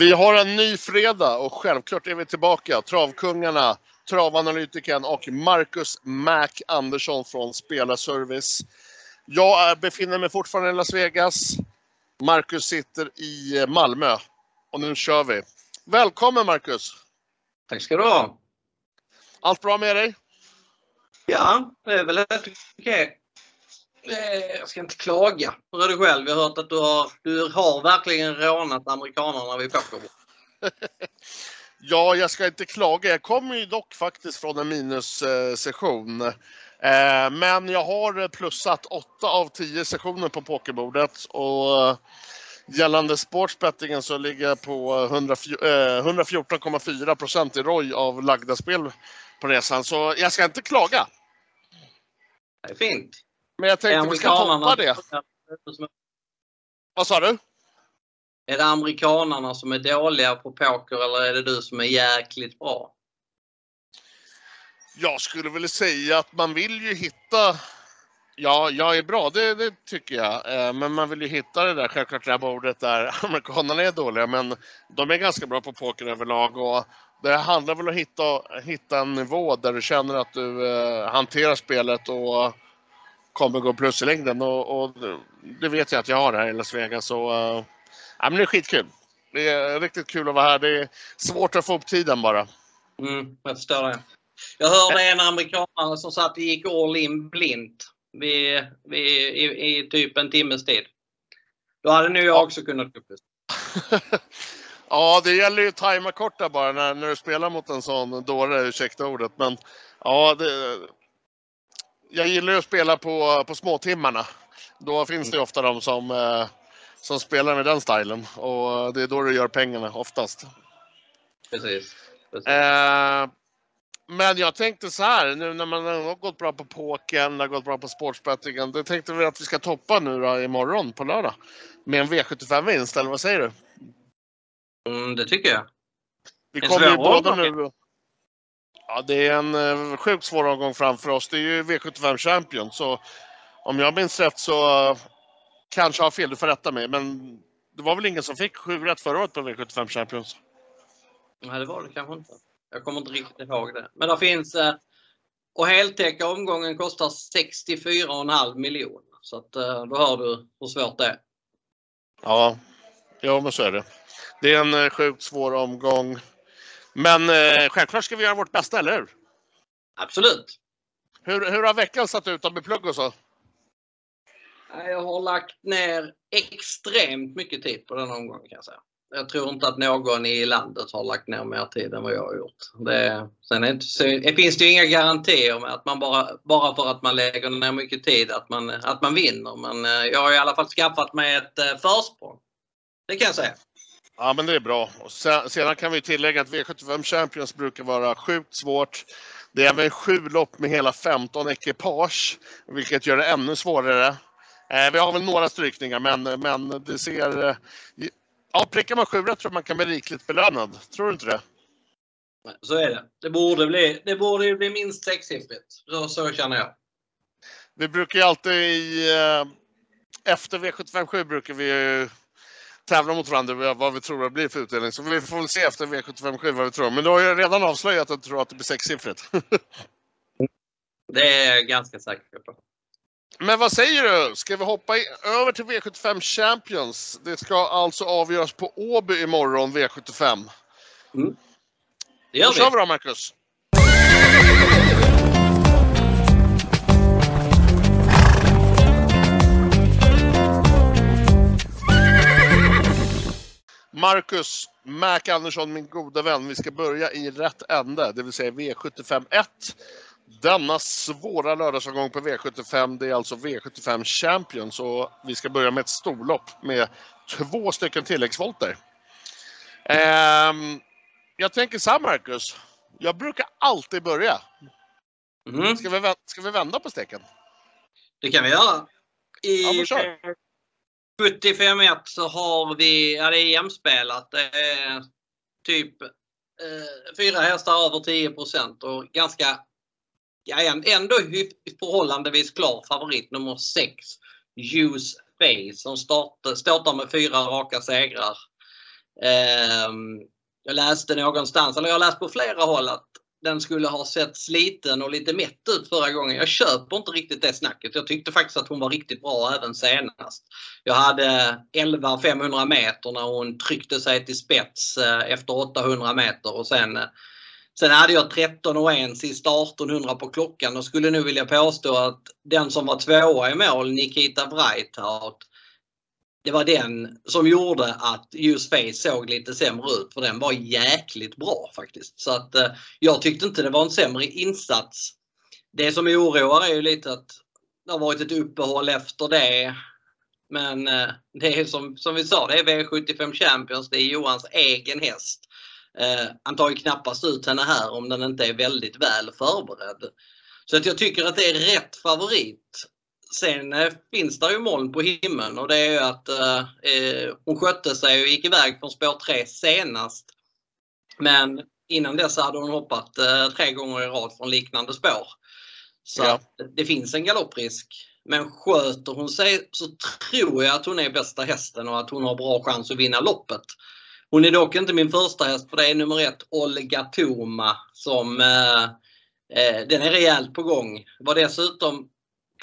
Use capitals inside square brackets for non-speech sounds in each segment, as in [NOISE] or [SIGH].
Vi har en ny fredag och självklart är vi tillbaka. Travkungarna, travanalytikern och Marcus Mac Andersson från Spelarservice. Jag befinner mig fortfarande i Las Vegas. Marcus sitter i Malmö. Och nu kör vi. Välkommen Marcus! Tack ska du ha! Allt bra med dig? Ja, det är väl helt okej. Eh, jag ska inte klaga. Är det själv? Jag har hört att du har, du har verkligen rånat amerikanerna vid pokerbord. [LAUGHS] ja, jag ska inte klaga. Jag kommer ju dock faktiskt från en minussession. Eh, men jag har plussat 8 av 10 sessioner på pokerbordet. Och eh, gällande sportsbettingen så ligger jag på 114,4 procent i ROI av lagda spel på resan. Så jag ska inte klaga. Det är fint. Men jag tänkte vi ska toppa det. Vad sa du? Är det amerikanarna som är dåliga på poker eller är det du som är jäkligt bra? Jag skulle väl säga att man vill ju hitta Ja, jag är bra, det, det, tycker jag. Eh, men man vill ju hitta det där, självklart det där bordet där [LAUGHS] amerikanerna är dåliga, men de är ganska bra på poker överlag. Och det handlar väl om att hitta, hitta en nivå där du känner att du eh, hanterar spelet och kommer gå plus i längden. Och, och, det vet jag att jag har här i Las Vegas. Så, uh, ja, men det är skitkul. Det är riktigt kul att vara här. Det är svårt att få upp tiden bara. Mm, jag förstår det. Jag hörde en amerikanare som satt och gick all in blint vid, vid, i, i typ en timmes tid. Då hade nog jag också kunnat gå plus. [LAUGHS] ja, det gäller ju att tajma kort där bara när, när du spelar mot en sån dåre, ursäkta ordet. Men ja, det, jag gillar att spela på, på småtimmarna. Då finns det ofta de som, eh, som spelar med den stilen och det är då du gör pengarna oftast. Precis. Precis. Eh, men jag tänkte så här, nu när man har gått bra på pokern, har gått bra på sportsbettingen. Då tänkte vi att vi ska toppa nu då imorgon på lördag. Med en V75-vinst, eller vad säger du? Mm, det tycker jag. Vi kommer ju båda nu... Ja, det är en uh, sjukt svår omgång framför oss. Det är ju V75 Champion, så om jag minns rätt så uh, kanske jag har fel, du får rätta mig. Men det var väl ingen som fick sju rätt förra året på V75 Champions? Nej, det var det kanske inte. Jag kommer inte riktigt ihåg det. Men det finns... Uh, och heltäcka omgången kostar 64,5 miljoner. Så att, då hör du hur svårt det är. Ja, ja men så är det. Det är en sjukt svår omgång. Men eh, självklart ska vi göra vårt bästa, eller hur? Absolut. Hur, hur har veckan sett ut med plugg och så? Jag har lagt ner extremt mycket tid på den omgången kan jag säga. Jag tror inte att någon i landet har lagt ner mer tid än vad jag har gjort. Det, sen är det finns det ju inga garantier med att man bara, bara för att man lägger ner mycket tid att man, att man vinner. Men eh, jag har i alla fall skaffat mig ett eh, försprång. Det kan jag säga. Ja, men det är bra. Och sen, sedan kan vi tillägga att V75 Champions brukar vara sjukt svårt. Det är även sju lopp med hela 15 ekipage, vilket gör det ännu svårare. Eh, vi har väl några strykningar, men, men det ser... Eh, ja, prickar man sju rätt tror jag man kan bli rikligt belönad. Tror du inte det? Så är det. Det borde bli, det borde bli minst sexsiffrigt. Så, så känner jag. Vi brukar ju alltid i... Eh, efter V75 7 brukar vi tävla mot varandra vad vi tror det blir för utdelning. Så vi får väl se efter V75 7 vad vi tror. Men du har ju redan avslöjat att du tror att det blir sexsiffrigt. [LAUGHS] det är jag ganska säker på. Men vad säger du? Ska vi hoppa i, över till V75 Champions? Det ska alltså avgöras på Åby imorgon, V75. Mm. Det gör då vi. kör vi då, Marcus. Marcus Mac Andersson, min goda vän. Vi ska börja i rätt ände, det vill säga V75 1. Denna svåra lördagsomgång på V75, det är alltså V75 Champions och vi ska börja med ett storlopp med två stycken tilläggsvolter. Um, jag tänker så här Marcus, jag brukar alltid börja. Mm. Ska, vi, ska vi vända på steken? Det kan vi göra. I ja, 75-1 så har vi, ja det är jämspelat. Det är typ eh, fyra hästar över 10% och ganska, ja ändå förhållandevis klar favorit nummer 6. Use Face som start, startar med fyra raka segrar. Ehm, jag läste någonstans, eller jag har läst på flera håll att den skulle ha sett sliten och lite mätt ut förra gången. Jag köper inte riktigt det snacket. Jag tyckte faktiskt att hon var riktigt bra även senast. Jag hade 11 500 meter när hon tryckte sig till spets eh, efter 800 meter och sen eh, Sen hade jag 13 och 1 sista 1800 på klockan och skulle nu vilja påstå att den som var tvåa i mål, Nikita Wrightout, det var den som gjorde att Use Face såg lite sämre ut för den var jäkligt bra faktiskt. Så att eh, jag tyckte inte det var en sämre insats. Det som oroar är ju lite att det har varit ett uppehåll efter det. Men eh, det är som, som vi sa, det är V75 Champions, det är Johans egen häst. Eh, han tar ju knappast ut henne här om den inte är väldigt väl förberedd. Så att jag tycker att det är rätt favorit. Sen eh, finns det ju moln på himlen och det är ju att eh, eh, hon skötte sig och gick iväg från spår 3 senast. Men innan dess hade hon hoppat eh, tre gånger i rad från liknande spår. Så Ja. det finns en galopprisk. Men sköter hon sig så tror jag att hon är bästa hästen och att hon har bra chans att vinna loppet. Hon är dock inte min första häst för det är nummer ett Olga Toma som eh, eh, den är rejält på gång. Var dessutom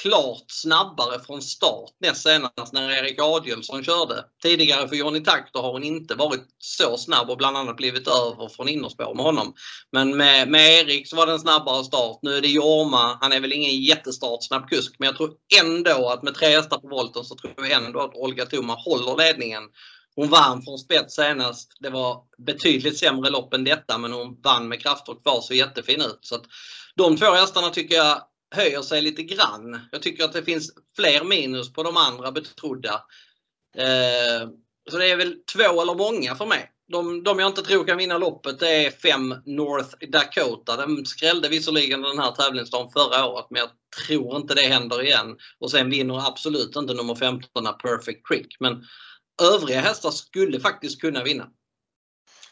klart snabbare från start näst senast när Erik Adielsson körde. Tidigare för Johnny Takter har hon inte varit så snabb och bland annat blivit över från innerspår med honom. Men med, med Erik så var det en snabbare start. Nu är det Jorma. Han är väl ingen jättestartsnabb kusk men jag tror ändå att med tre hästar på volten så tror jag ändå att Olga Thoma håller ledningen. Hon vann från spets senast. Det var betydligt sämre lopp än detta men hon vann med krafter kvar så jättefin ut. Så att de två hästarna tycker jag höjer sig lite grann. Jag tycker att det finns fler minus på de andra betrodda. Eh, så det är väl två eller många för mig. De, de jag inte tror kan vinna loppet det är fem North Dakota. Den skrällde visserligen den här tävlingsdagen förra året men jag tror inte det händer igen. Och sen vinner absolut inte nummer 15 Perfect Creek. Men övriga hästar skulle faktiskt kunna vinna.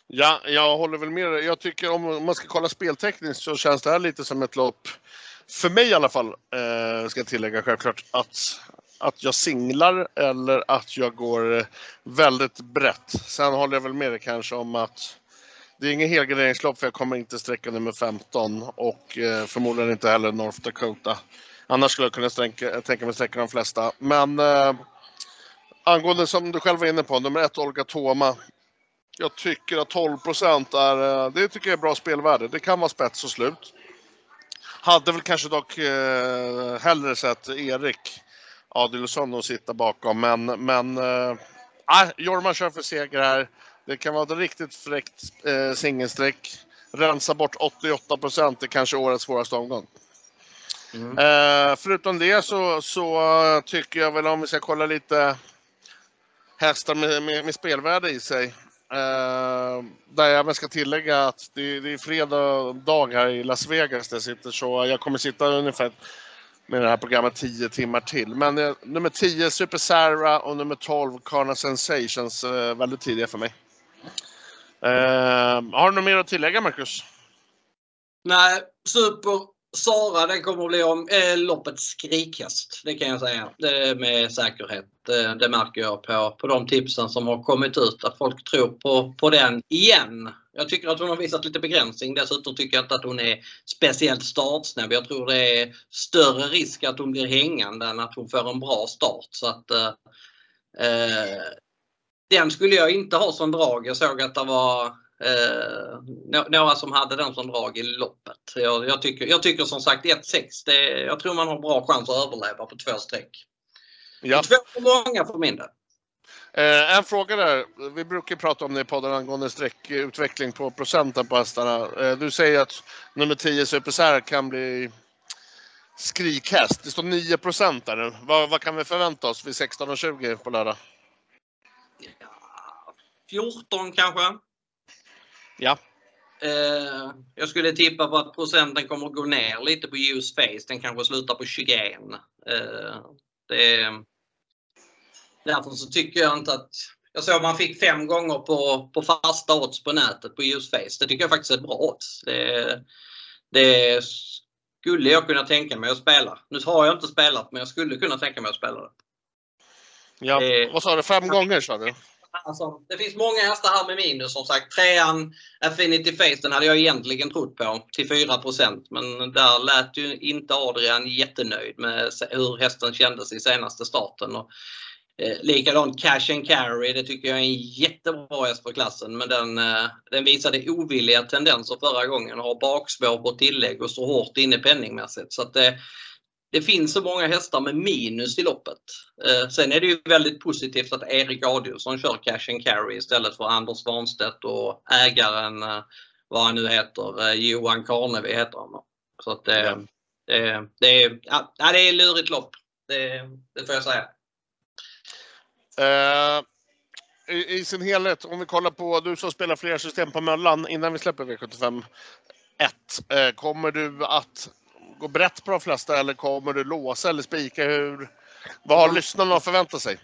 Ja, jag håller väl med dig. Jag tycker om man ska kolla speltekniskt så känns det här lite som ett lopp, för mig i alla fall, eh, ska jag tillägga självklart, att, att jag singlar eller att jag går eh, väldigt brett. Sen håller jag väl med dig kanske om att det är ingen helgarderingslopp för jag kommer inte sträcka nummer 15 och eh, förmodligen inte heller North Dakota. Annars skulle jag kunna sträcka, tänka mig sträcka de flesta. Men eh, angående som du själv var inne på, nummer ett Olga Toma. Jag tycker att 12 procent är, eh, det tycker jag är bra spelvärde. Det kan vara spets och slut. Hade väl kanske dock eh, hellre sett Erik Adilsson att sitta bakom, men, men eh, ah, Jorma kör för seger här. Det kan vara ett riktigt fräckt eh, singelsträck. Rensa bort 88 procent, det är kanske årets svåraste omgång. Mm. Eh, förutom det så, så eh, tycker jag väl om vi ska kolla lite hästar med, med, med spelvärde i sig. Uh, där jag även ska tillägga att det, det är fredag dag här i Las Vegas där jag sitter så jag kommer sitta ungefär med det här programmet 10 timmar till. Men uh, nummer 10 Super Sarah och nummer 12 Karna Sensations uh, eh, väldigt tidiga för mig. Har du något mer att tillägga Marcus? Nej, Super Sara den kommer att bli om, eh, loppets skrikhäst. Det kan jag säga. Det med säkerhet. Det, det märker jag på, på de tipsen som har kommit ut. Att folk tror på, på den igen. Jag tycker att hon har visat lite begränsning. Dessutom tycker jag inte att hon är speciellt startsnabb. Jag tror det är större risk att hon blir hängande än att hon får en bra start. Så att eh, eh, Den skulle jag inte ha som drag. Jag såg att det var eh, nå- några som hade den som drag i loppet. Jag, jag, tycker, jag tycker som sagt 1-6. det- Jag tror man har bra chans att överleva på två streck. Ja. Två för många för min del. Eh, en fråga där. Vi brukar prata om det i podden angående sträckutveckling på procenten på hästarna. Eh, du säger att nummer 10 Super Sär kan bli skrikhäst. Det står 9 procent där nu. Vad, vad kan vi förvänta oss vid 16.20 på lördag? Ja, 14 kanske. Ja. Eh, jag skulle tippa på att procenten kommer att gå ner lite på use face. Den kanske slutar på 21. Eh, det, därför så tycker jag inte att... Jag såg man fick fem gånger på, på fasta odds på nätet på use face. Det tycker jag faktiskt är bra odds. Det, det skulle jag kunna tänka mig att spela. Nu har jag inte spelat men jag skulle kunna tänka mig att spela det. ja. Eh. Vad sa du? Fem gånger sa du? Alltså, det finns många hästar här med minus som sagt. Trean Affinity Face den hade jag egentligen trott på till 4% men där lät ju inte Adrian jättenöjd med hur hästen kändes i senaste starten. Och, eh, likadant Cash and Carry, det tycker jag är en jättebra häst för klassen men den, eh, den visade ovilliga tendenser förra gången och har bakspår på tillägg och står hårt inne penningmässigt. Så att eh, det finns så många hästar med minus i loppet. Eh, sen är det ju väldigt positivt att Erik Adielsson kör cash and carry istället för Anders Svanstedt och ägaren, eh, vad han nu heter, eh, Johan Karnevi heter han. Så att det, ja. det, det, är, ja, det är lurigt lopp. Det, det får jag säga. Uh, i, i, sin helhet, om vi kollar på du som spelar flera system på Möllan innan vi släpper V75 1. Uh, kommer du att gå brett på de flesta eller kommer du låsa eller spika? Hur, vad har lyssnarna att förvänta sig?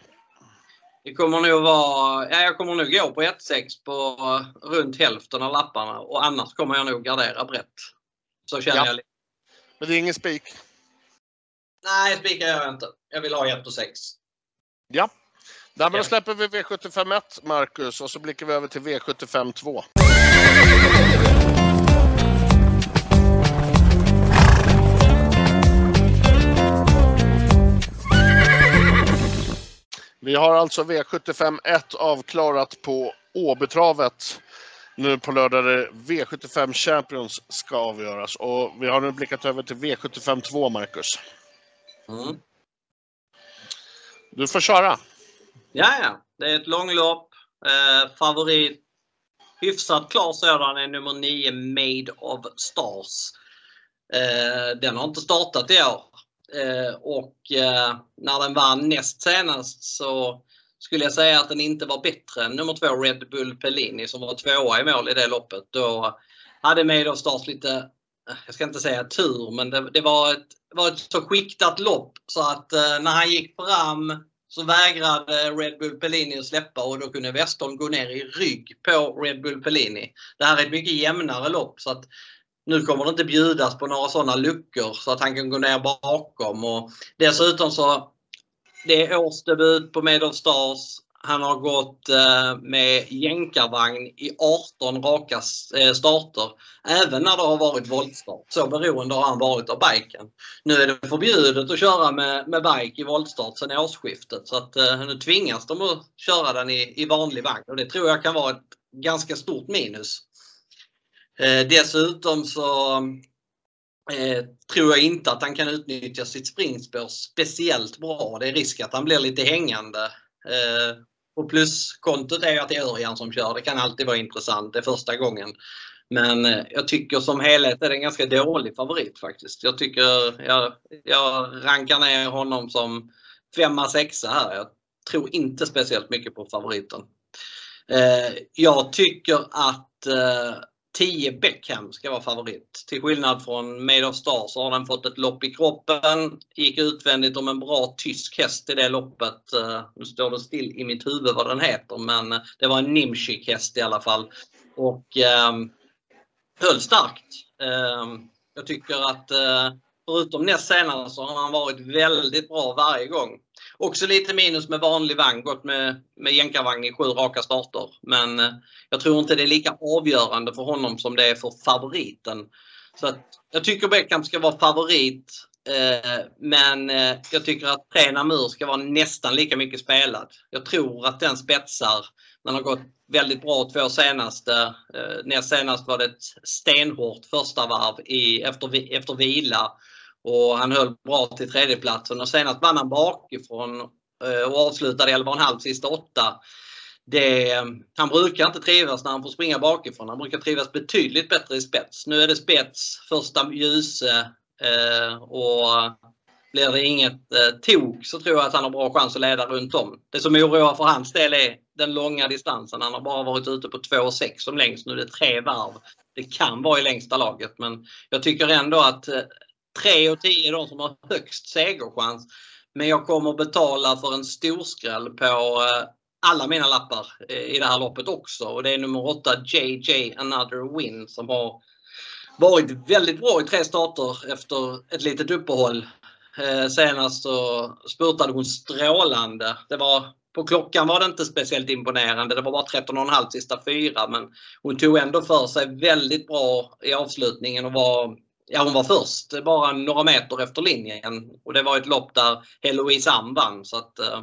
Det kommer nog vara, ja, jag kommer nog gå på 1-6 på runt hälften av lapparna och annars kommer jag nog gardera brett. Så känner ja. jag lite. Men det är ingen spik? Nej, spikar jag inte. Jag vill ha 1 och 6. Ja. Därmed ja. släpper vi V751 Marcus och så blickar vi över till V75 2. Vi har alltså V75 1 avklarat på Åbytravet. Nu på lördag är V75 Champions ska avgöras och vi har nu blickat över till V75 2, Marcus. Mm. Du får köra. Ja, ja. Det är ett långlopp. Eh, favorit, hyfsat klar sådan, är nummer 9 Made of Stars. Eh, den har inte startat i år. Eh, och eh, när den vann näst senast så skulle jag säga att den inte var bättre än nummer två Red Bull Pellini som var tvåa i mål i det loppet. Då hade Made Stars lite, eh, jag ska inte säga tur, men det, det var, ett, var ett så skiktat lopp så att när han gick fram så vägrade Red Bull Pellini att släppa och då kunde Westholm gå ner i rygg på Red Bull Pellini. Det här är ett mycket jämnare lopp så att nu kommer det inte bjudas på några sådana luckor så att han kan gå ner bakom. Och dessutom så det är årsdebut på Made of Stars. Han har gått eh, med jänkarvagn i 18 raka eh, starter. Även när det har varit voltstart. Så beroende har han varit av biken. Nu är det förbjudet att köra med, med bike i voltstart sedan årsskiftet. Så att eh, nu tvingas de att köra den i, i vanlig vagn. Och det tror jag kan vara ett ganska stort minus. Eh, dessutom så eh, tror jag inte att han kan utnyttja sitt springspår speciellt bra. Det är risk att han blir lite hängande. Eh, och pluskontot är ju att det är Örjan som kör. Det kan alltid vara intressant. Det är första gången. Men eh, jag tycker som helhet är det en ganska dålig favorit faktiskt. Jag tycker jag, jag rankar ner honom som femma, sexa här. Jag tror inte speciellt mycket på favoriten. Eh, jag tycker att eh, 10 Beckham ska vara favorit. Till skillnad från Made of Stars så har den fått ett lopp i kroppen. Gick utvändigt om en bra tysk häst i det loppet. Eh, nu står det still i mitt huvud vad den heter men eh, det var en Nimchik häst i alla fall. Och eh, höll starkt. Eh, jag tycker att eh, förutom näst senare så har han varit väldigt bra varje gång. Också lite minus med vanlig vagn, gått med, med jänkarvagn i sju raka starter. Men eh, jag tror inte det är lika avgörande för honom som det är för favoriten. Så att, jag tycker Beckham ska vara favorit. Eh, men eh, jag tycker att tre Namur ska vara nästan lika mycket spelad. Jag tror att den spetsar. Den har gått väldigt bra två senaste. Eh, näst senast var det ett stenhårt första varv i, efter, efter vila. Och han höll bra till tredjeplatsen och senast vann han bakifrån eh, och avslutade 11,5 sista åtta. Det, han brukar inte trivas när han får springa bakifrån. Han brukar trivas betydligt bättre i spets. Nu är det spets, första ljuse eh, och blir det inget eh, tok så tror jag att han har bra chans att leda runt om. Det som oroar för hans del är den långa distansen. Han har bara varit ute på 2,6 som längst. Nu är det tre varv. Det kan vara i längsta laget men jag tycker ändå att eh, 3 och 10 är de som har högst segerchans. Men jag kommer betala för en storskräll på eh, alla mina lappar eh, i det här loppet också. Och det är nummer 8 JJ Another Win som har varit väldigt bra i tre starter efter ett litet uppehåll. Eh, senast så spurtade hon strålande. Det var på klockan var det inte speciellt imponerande. Det var bara 13,5 sista fyra men hon tog ändå för sig väldigt bra i avslutningen och var Ja, hon var först bara några meter efter linjen och det var ett lopp där Heloise Am vann. Så att, eh,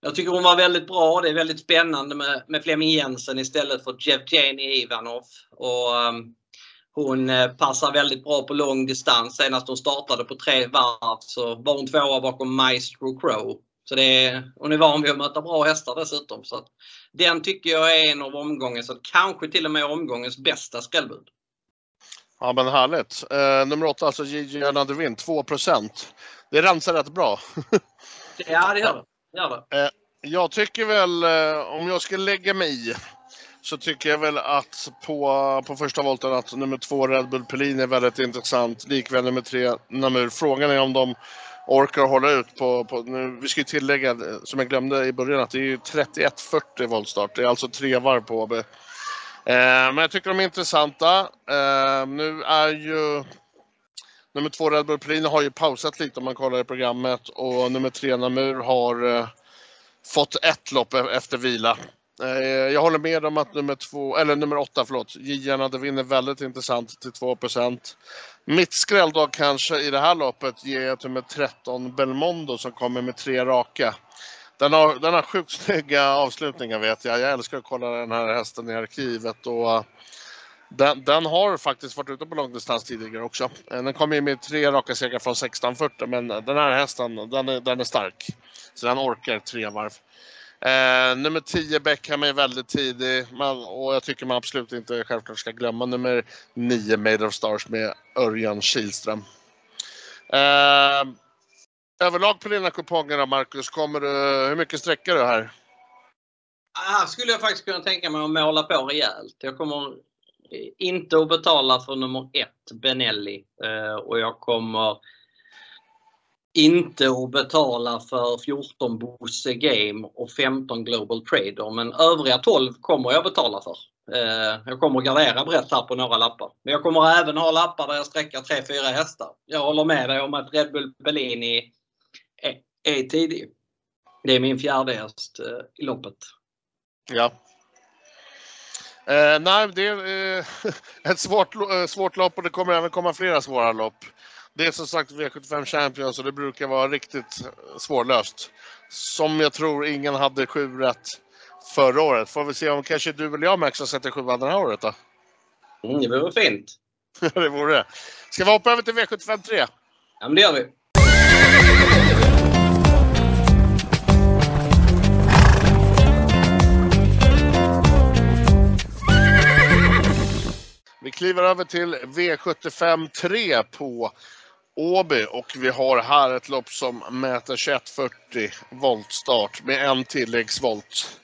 jag tycker hon var väldigt bra. Det är väldigt spännande med, med Flemming Jensen istället för Jevgenij Ivanov. Och, um, hon uh, passar väldigt bra på lång distans. Senast hon startade på tre varv så var hon tvåa bakom Maestro Crow. Så det är, hon är van vid att möta bra hästar dessutom. Så den tycker jag är en av omgångens, kanske till och med omgångens bästa skrällbud. Ja men härligt. Eh, nummer åtta, alltså Gigi Hernandez 2% Det rensar rätt bra. ja det gör det. Gör det. [LAUGHS] Eh, jag tycker väl, eh, om jag ska lägga mig i, så tycker jag väl att på, på första volten att nummer två Red Bull Pelin är väldigt intressant. Likväl nummer tre Namur. Frågan är om de orkar hålla ut på, på nu, vi ska ju tillägga, som jag glömde i början, att det är 31-40 voltstart. Det är alltså tre varv på AB. Eh, men jag tycker de är intressanta. Eh, nu är ju nummer två Red Bull Pelin har ju pausat lite om man kollar i programmet och nummer tre Namur har eh, fått ett lopp e-, efter vila. Eh, jag håller med om att nummer två, eller nummer åtta, förlåt, Gianna vinner väldigt intressant till 2 Mitt skrälldag kanske i det här loppet ger jag till nummer 13 Belmondo som kommer med tre raka. Den har, den har sjukt snygga avslutningar vet jag. Jag älskar att kolla den här hästen i arkivet. Och eh, den, den har faktiskt varit ute på långdistans tidigare också. Eh, den kom ju med tre raka segrar från 1640 men den här hästen den är, den är stark. Så den orkar tre varv. Eh, nummer 10 Beckham är väldigt tidig man, och jag tycker man absolut inte självklart ska glömma nummer 9 Made of Stars med Örjan Kihlström. Eh, överlag på dina kuponger Marcus, kommer du, hur mycket sträcker du här? Här skulle jag faktiskt kunna tänka mig att måla på rejält. Jag kommer inte att betala för nummer 1 Benelli eh, och jag kommer inte att betala för 14 Bosse Game och 15 Global Trader men övriga 12 kommer jag betala för. Eh, jag kommer att gardera brett här på några lappar. Men jag kommer även ha lappar där jag sträcker 3-4 hästar. Jag håller med dig om att Red Bull Bellini är, är tidig. Det är min fjärde häst eh, i loppet. Ja. Eh, nej, det är eh, [LAUGHS] ett svårt, eh, svårt lopp och det kommer även komma flera svåra lopp. Det är som sagt V75 Champions och det brukar vara riktigt svårlöst. Som jag tror ingen hade sju rätt förra året. Får vi se om kanske du eller jag Max har sett sju det här året då? Mm, det vore fint. [LAUGHS] det vore det. Ska vi hoppa över till V75 3? Ja, men det gör vi. Vi kliver över till V75 3 på Åby och vi har här ett lopp som mäter 2140 voltstart med en tilläggsvolt.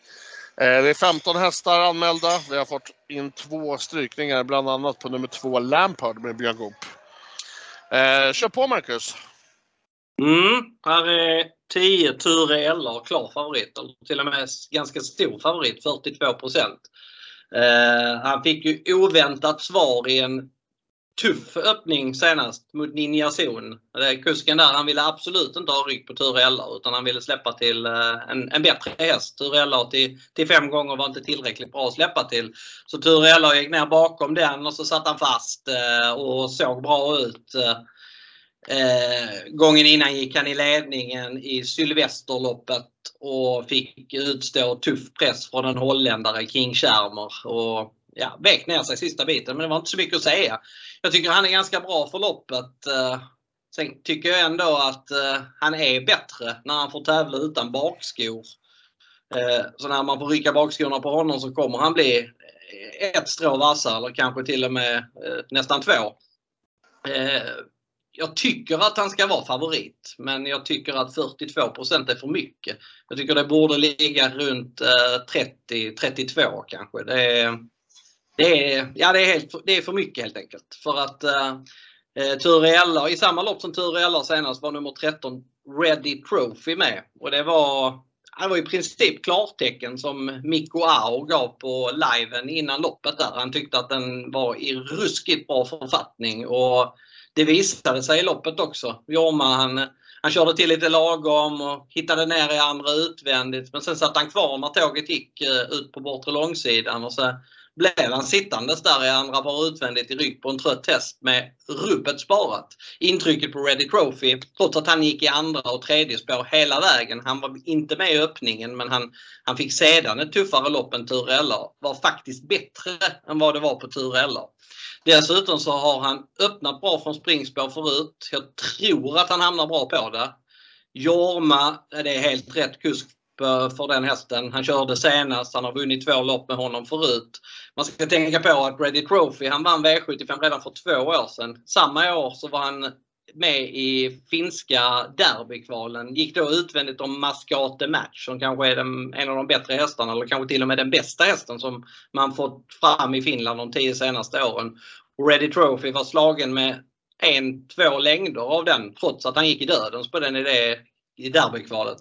Eh, det är 15 hästar anmälda. Vi har fått in två strykningar, bland annat på nummer två Lampard med Björn Goop. Eh, kör på Marcus! Mm, här är 10 Ture Eller klar favorit. Till och med ganska stor favorit, 42 procent. Uh, han fick ju oväntat svar i en tuff öppning senast mot Ninja Zon. Kusken där han ville absolut inte ha rygg på Ture utan han ville släppa till eh, en, en bättre häst. Ture till, till fem gånger var inte tillräckligt bra att släppa till. Så Ture gick ner bakom den och så satt han fast eh, och såg bra ut. Eh, eh, gången innan gick han i ledningen i Sylvesterloppet och fick utstå tuff press från en holländare, King Schermer. Och ja, vek ner sig sista biten, men det var inte så mycket att säga. Jag tycker han är ganska bra för loppet. Eh. Sen tycker jag ändå att eh, han är bättre när han får tävla utan bakskor. Eh, så när man får rycka bakskorna på honom så kommer han bli ett strå vassare eller kanske till och med nästan två jag tycker att han ska vara favorit, men jag tycker att 42% är för mycket. Jag tycker det borde ligga runt 30-32 kanske. Det är, det, är, ja, det, är helt, det är för mycket helt enkelt. För att eh, eh Turella, i samma lopp som Ture Eller senast var nummer 13 Ready Trophy med. Och det var, det var i princip klartecken som Mikko Ao gav på liven innan loppet där. Han tyckte att den var i ruskigt bra författning. Och det visade sig i loppet också. Jorma han, han körde till lite lagom och hittade ner i andra utvändigt. Men sen satt han kvar när tåget gick eh, ut på bortre långsidan och så blev han sittandes där i andra par utvändigt i rygg på en trött häst med rubbet sparat. Intrycket på Ready Trophy, trots att han gick i andra och tredje spår hela vägen. Han var inte med i öppningen men han, han fick sedan ett tuffare lopp än Turella. Var faktiskt bättre än vad det var på Turella. Dessutom så har han öppnat bra från springspår förut. Jag tror att han hamnar bra på det. Jorma, det är helt rätt kusk Eh, för den hästen. Han körde senast, han har vunnit två lopp med honom förut. Man ska tänka på att Ready Trophy, han vann V75 redan för två år sedan. Samma år så var han med i finska derbykvalen. Gick då utvändigt om Mascate Match som kanske är den, en av de bättre hästarna eller kanske till och med den bästa hästen som man fått fram i Finland de tio senaste åren. Ready Trophy var slagen med en, två längder av den trots att han gick i dödens på den i det i derbykvalet.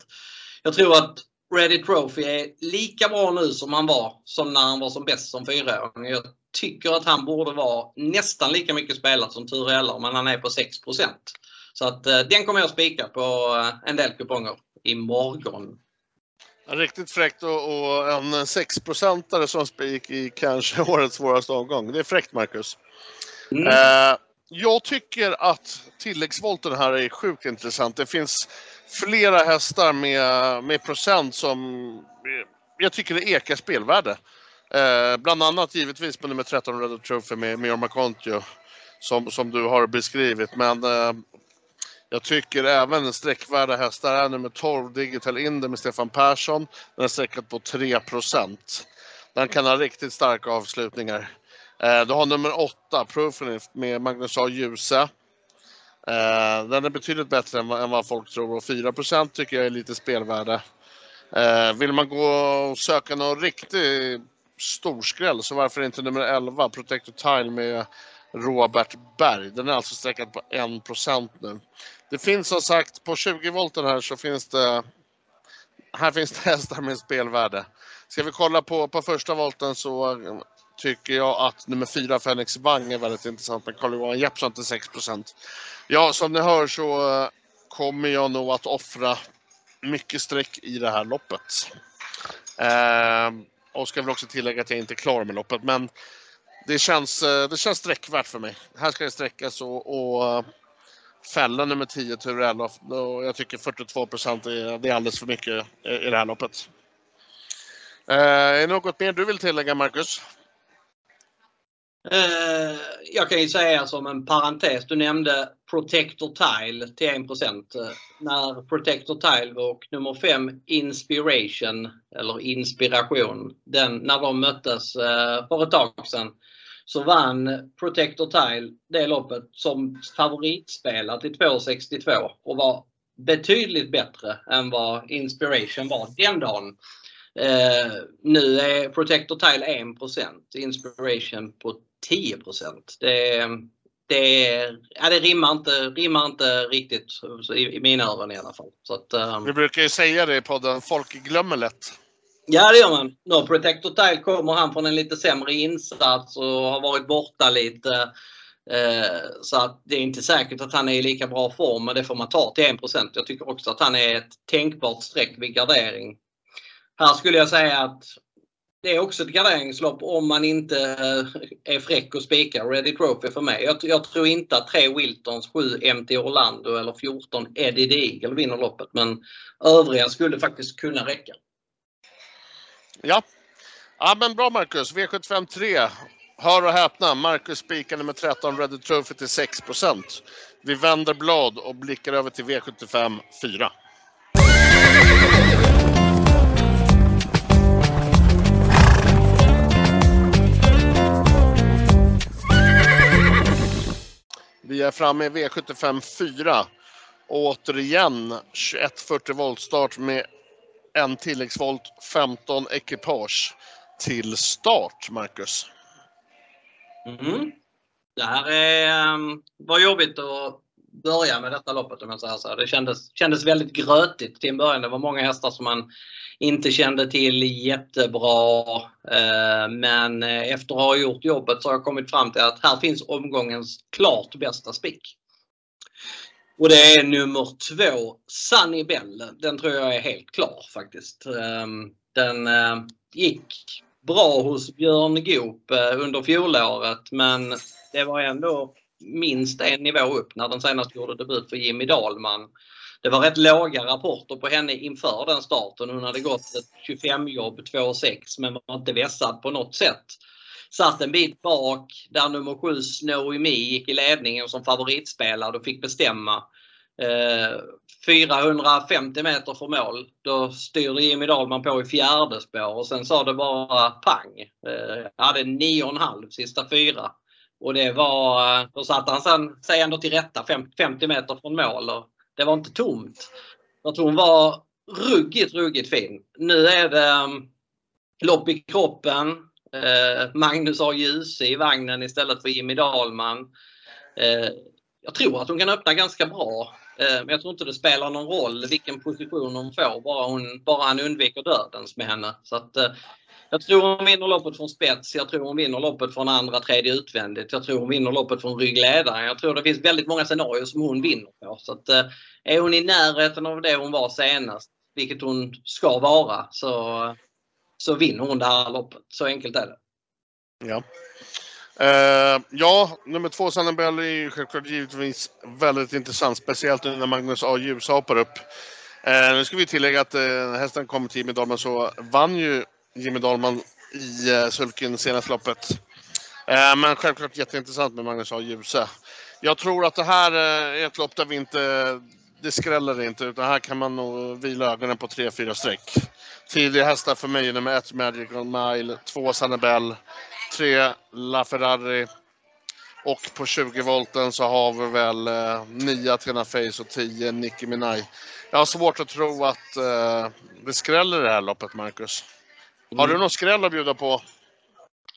Jag tror att Ready Trophy är lika bra nu som han var som när han var som bäst som fyraåring. Jag tycker att han borde vara nästan lika mycket spelat som Ture men han är på 6% Så att eh, den kommer jag spika på eh, en del kuponger imorgon. Riktigt fräckt och, och en 6-procentare som spik i kanske [LAUGHS] årets svåraste omgång. Det är fräckt Marcus. Mm. Eh, jag tycker att tilläggsvolten här är sjukt intressant. Det finns flera hästar med, med procent som jag tycker det ekar spelvärde. Eh, bland annat givetvis på nummer 13 Red Trophy med, med Jorma Kontio som, som du har beskrivit. Men eh, jag tycker även sträckvärda hästar är nummer 12 Digital Inder med Stefan Persson. Den är sträckad på 3% Den kan ha riktigt starka avslutningar. Eh, du har nummer 8 Proofinif med Magnus A. Djuse. Eh, den är betydligt bättre än, än vad folk tror och 4 tycker jag är lite spelvärde. Eh, vill man gå och söka någon riktig storskräll så varför inte nummer 11 Protector Tile med Robert Berg. Den är alltså sträckad på 1% nu. Det finns som sagt på 20 volten här så finns det här finns det [LAUGHS] hästar med spelvärde. Ska vi kolla på, på första volten så tycker jag att nummer 4 Fenix Bang är väldigt intressant med Carl-Johan Jeppsson till 6% Ja, som ni hör så eh, kommer jag nog att offra mycket streck i det här loppet. Eh, och ska väl också tillägga att jag inte är klar med loppet, men det känns, eh, det känns sträckvärt för mig. Här ska det sträckas och, och fälla nummer 10 Turell. Jag tycker 42 procent är, det är alldeles för mycket i det här loppet. Eh, är det något mer du vill tillägga, Marcus? Eh, jag kan ju säga som en parentes, du nämnde Protector Tile till 1 eh, När Protector Tile och nummer 5 Inspiration, eller Inspiration, den, när de möttes eh, för ett tag sedan så vann Protector Tile det loppet som favoritspelare till 2,62 och var betydligt bättre än vad Inspiration var den dagen. Eh, nu är Protector Tile 1% Inspiration på 10 det, det, ja, det rimmar, inte, rimmar inte riktigt i, i mina öron i alla fall. Så att, um... Vi brukar ju säga det i podden, folk glömmer lätt. Ja det gör man. No Protector Tile kommer han från en lite sämre insats och har varit borta lite. Eh, så att det är inte säkert att han är i lika bra form men det får man ta till 1 Jag tycker också att han är ett tänkbart streck vid gardering. Här skulle jag säga att det är också ett garderingslopp om man inte eh, är fräck och spikar Ready Trophy för mig. Jag, jag, tror inte att 3 Wiltons, 7 MT Orlando eller 14 Eddie Deagle vinner loppet men övriga skulle faktiskt kunna räcka. Ja, ja men bra Marcus. V75 3. Hör och häpna, Marcus spikar nummer 13 Ready Trophy till 6% Vi vänder blad och blickar över till V75 4. Vi är framme i V75 4. Återigen 2140 volt start med en tilläggsvolt 15 ekipage till start, Marcus. Mm. Det här är, ehm, var jobbigt att börja med detta loppet om jag säger så. Det kändes, kändes väldigt grötigt till en början. Det var många hästar som man inte kände till jättebra. Eh, men eh, efter att ha gjort jobbet så har jag kommit fram till att här finns omgångens klart bästa spik. Och det är nummer två, Sunny Bell. Den tror jag är helt klar faktiskt. Eh, den gick bra hos Björn Goop under fjolåret men det var ändå minst en nivå upp när den senast gjorde debut för Jimmy Dahlman. Det var rätt låga rapporter på henne inför den starten. Hon hade gått ett 25-jobb 2,6 men var inte vässad på något sätt. Satt en bit bak där nummer 7 Snowy Me gick i ledningen som favoritspelare och fick bestämma. Eh, 450 meter för mål. Då styrde Jimmy Dahlman på i fjärde spår och sen sa det bara pang. Jag eh, hade 9,5 sista fyra. Och det var, då satte han sen sig ändå till rätta 50 meter från mål och det var inte tomt. Jag tror hon var ruggigt, ruggigt fin. Nu är det mm, lopp i kroppen. Eh, Magnus har Djuse i vagnen istället för Jimmy Dahlman. Eh, jag tror att hon kan öppna ganska bra. Eh, men jag tror inte det spelar någon roll vilken position hon får, bara, hon, bara han undviker dödens med henne. Så att, eh, jag tror hon vinner loppet från spets, jag tror hon vinner loppet från andra, tredje utvändigt. Jag tror hon vinner loppet från ryggledaren. Jag tror det finns väldigt många scenarier som hon vinner på. Så att, eh, är hon i närheten av det hon var senast, vilket hon ska vara, så, så vinner hon det här loppet. Så enkelt är det. Ja. Uh, ja, nummer två Sannebell är självklart givetvis väldigt intressant. Speciellt nu när Magnus A. Ljus hoppar upp. Uh, nu ska vi tillägga att uh, hästen kom till Jimmy Dalman så vann ju Jimmy Dahlman i eh, sulken senaste loppet. Eh, men självklart jätteintressant med Magnus A. Djuse. Jag tror att det här eh, är ett lopp där vi inte, det skräller inte, utan här kan man nog vila ögonen på 3-4 streck. Tidiga hästar för mig är nummer 1 Magical Mile, 2 Sanibel, 3 LaFerrari och på 20 volten så har vi väl eh, 9 Athena Face och 10 Nicki Minaj. Jag har svårt att tro att eh, det skräller i det här loppet, Marcus. Mm. Har du någon skräll att bjuda på?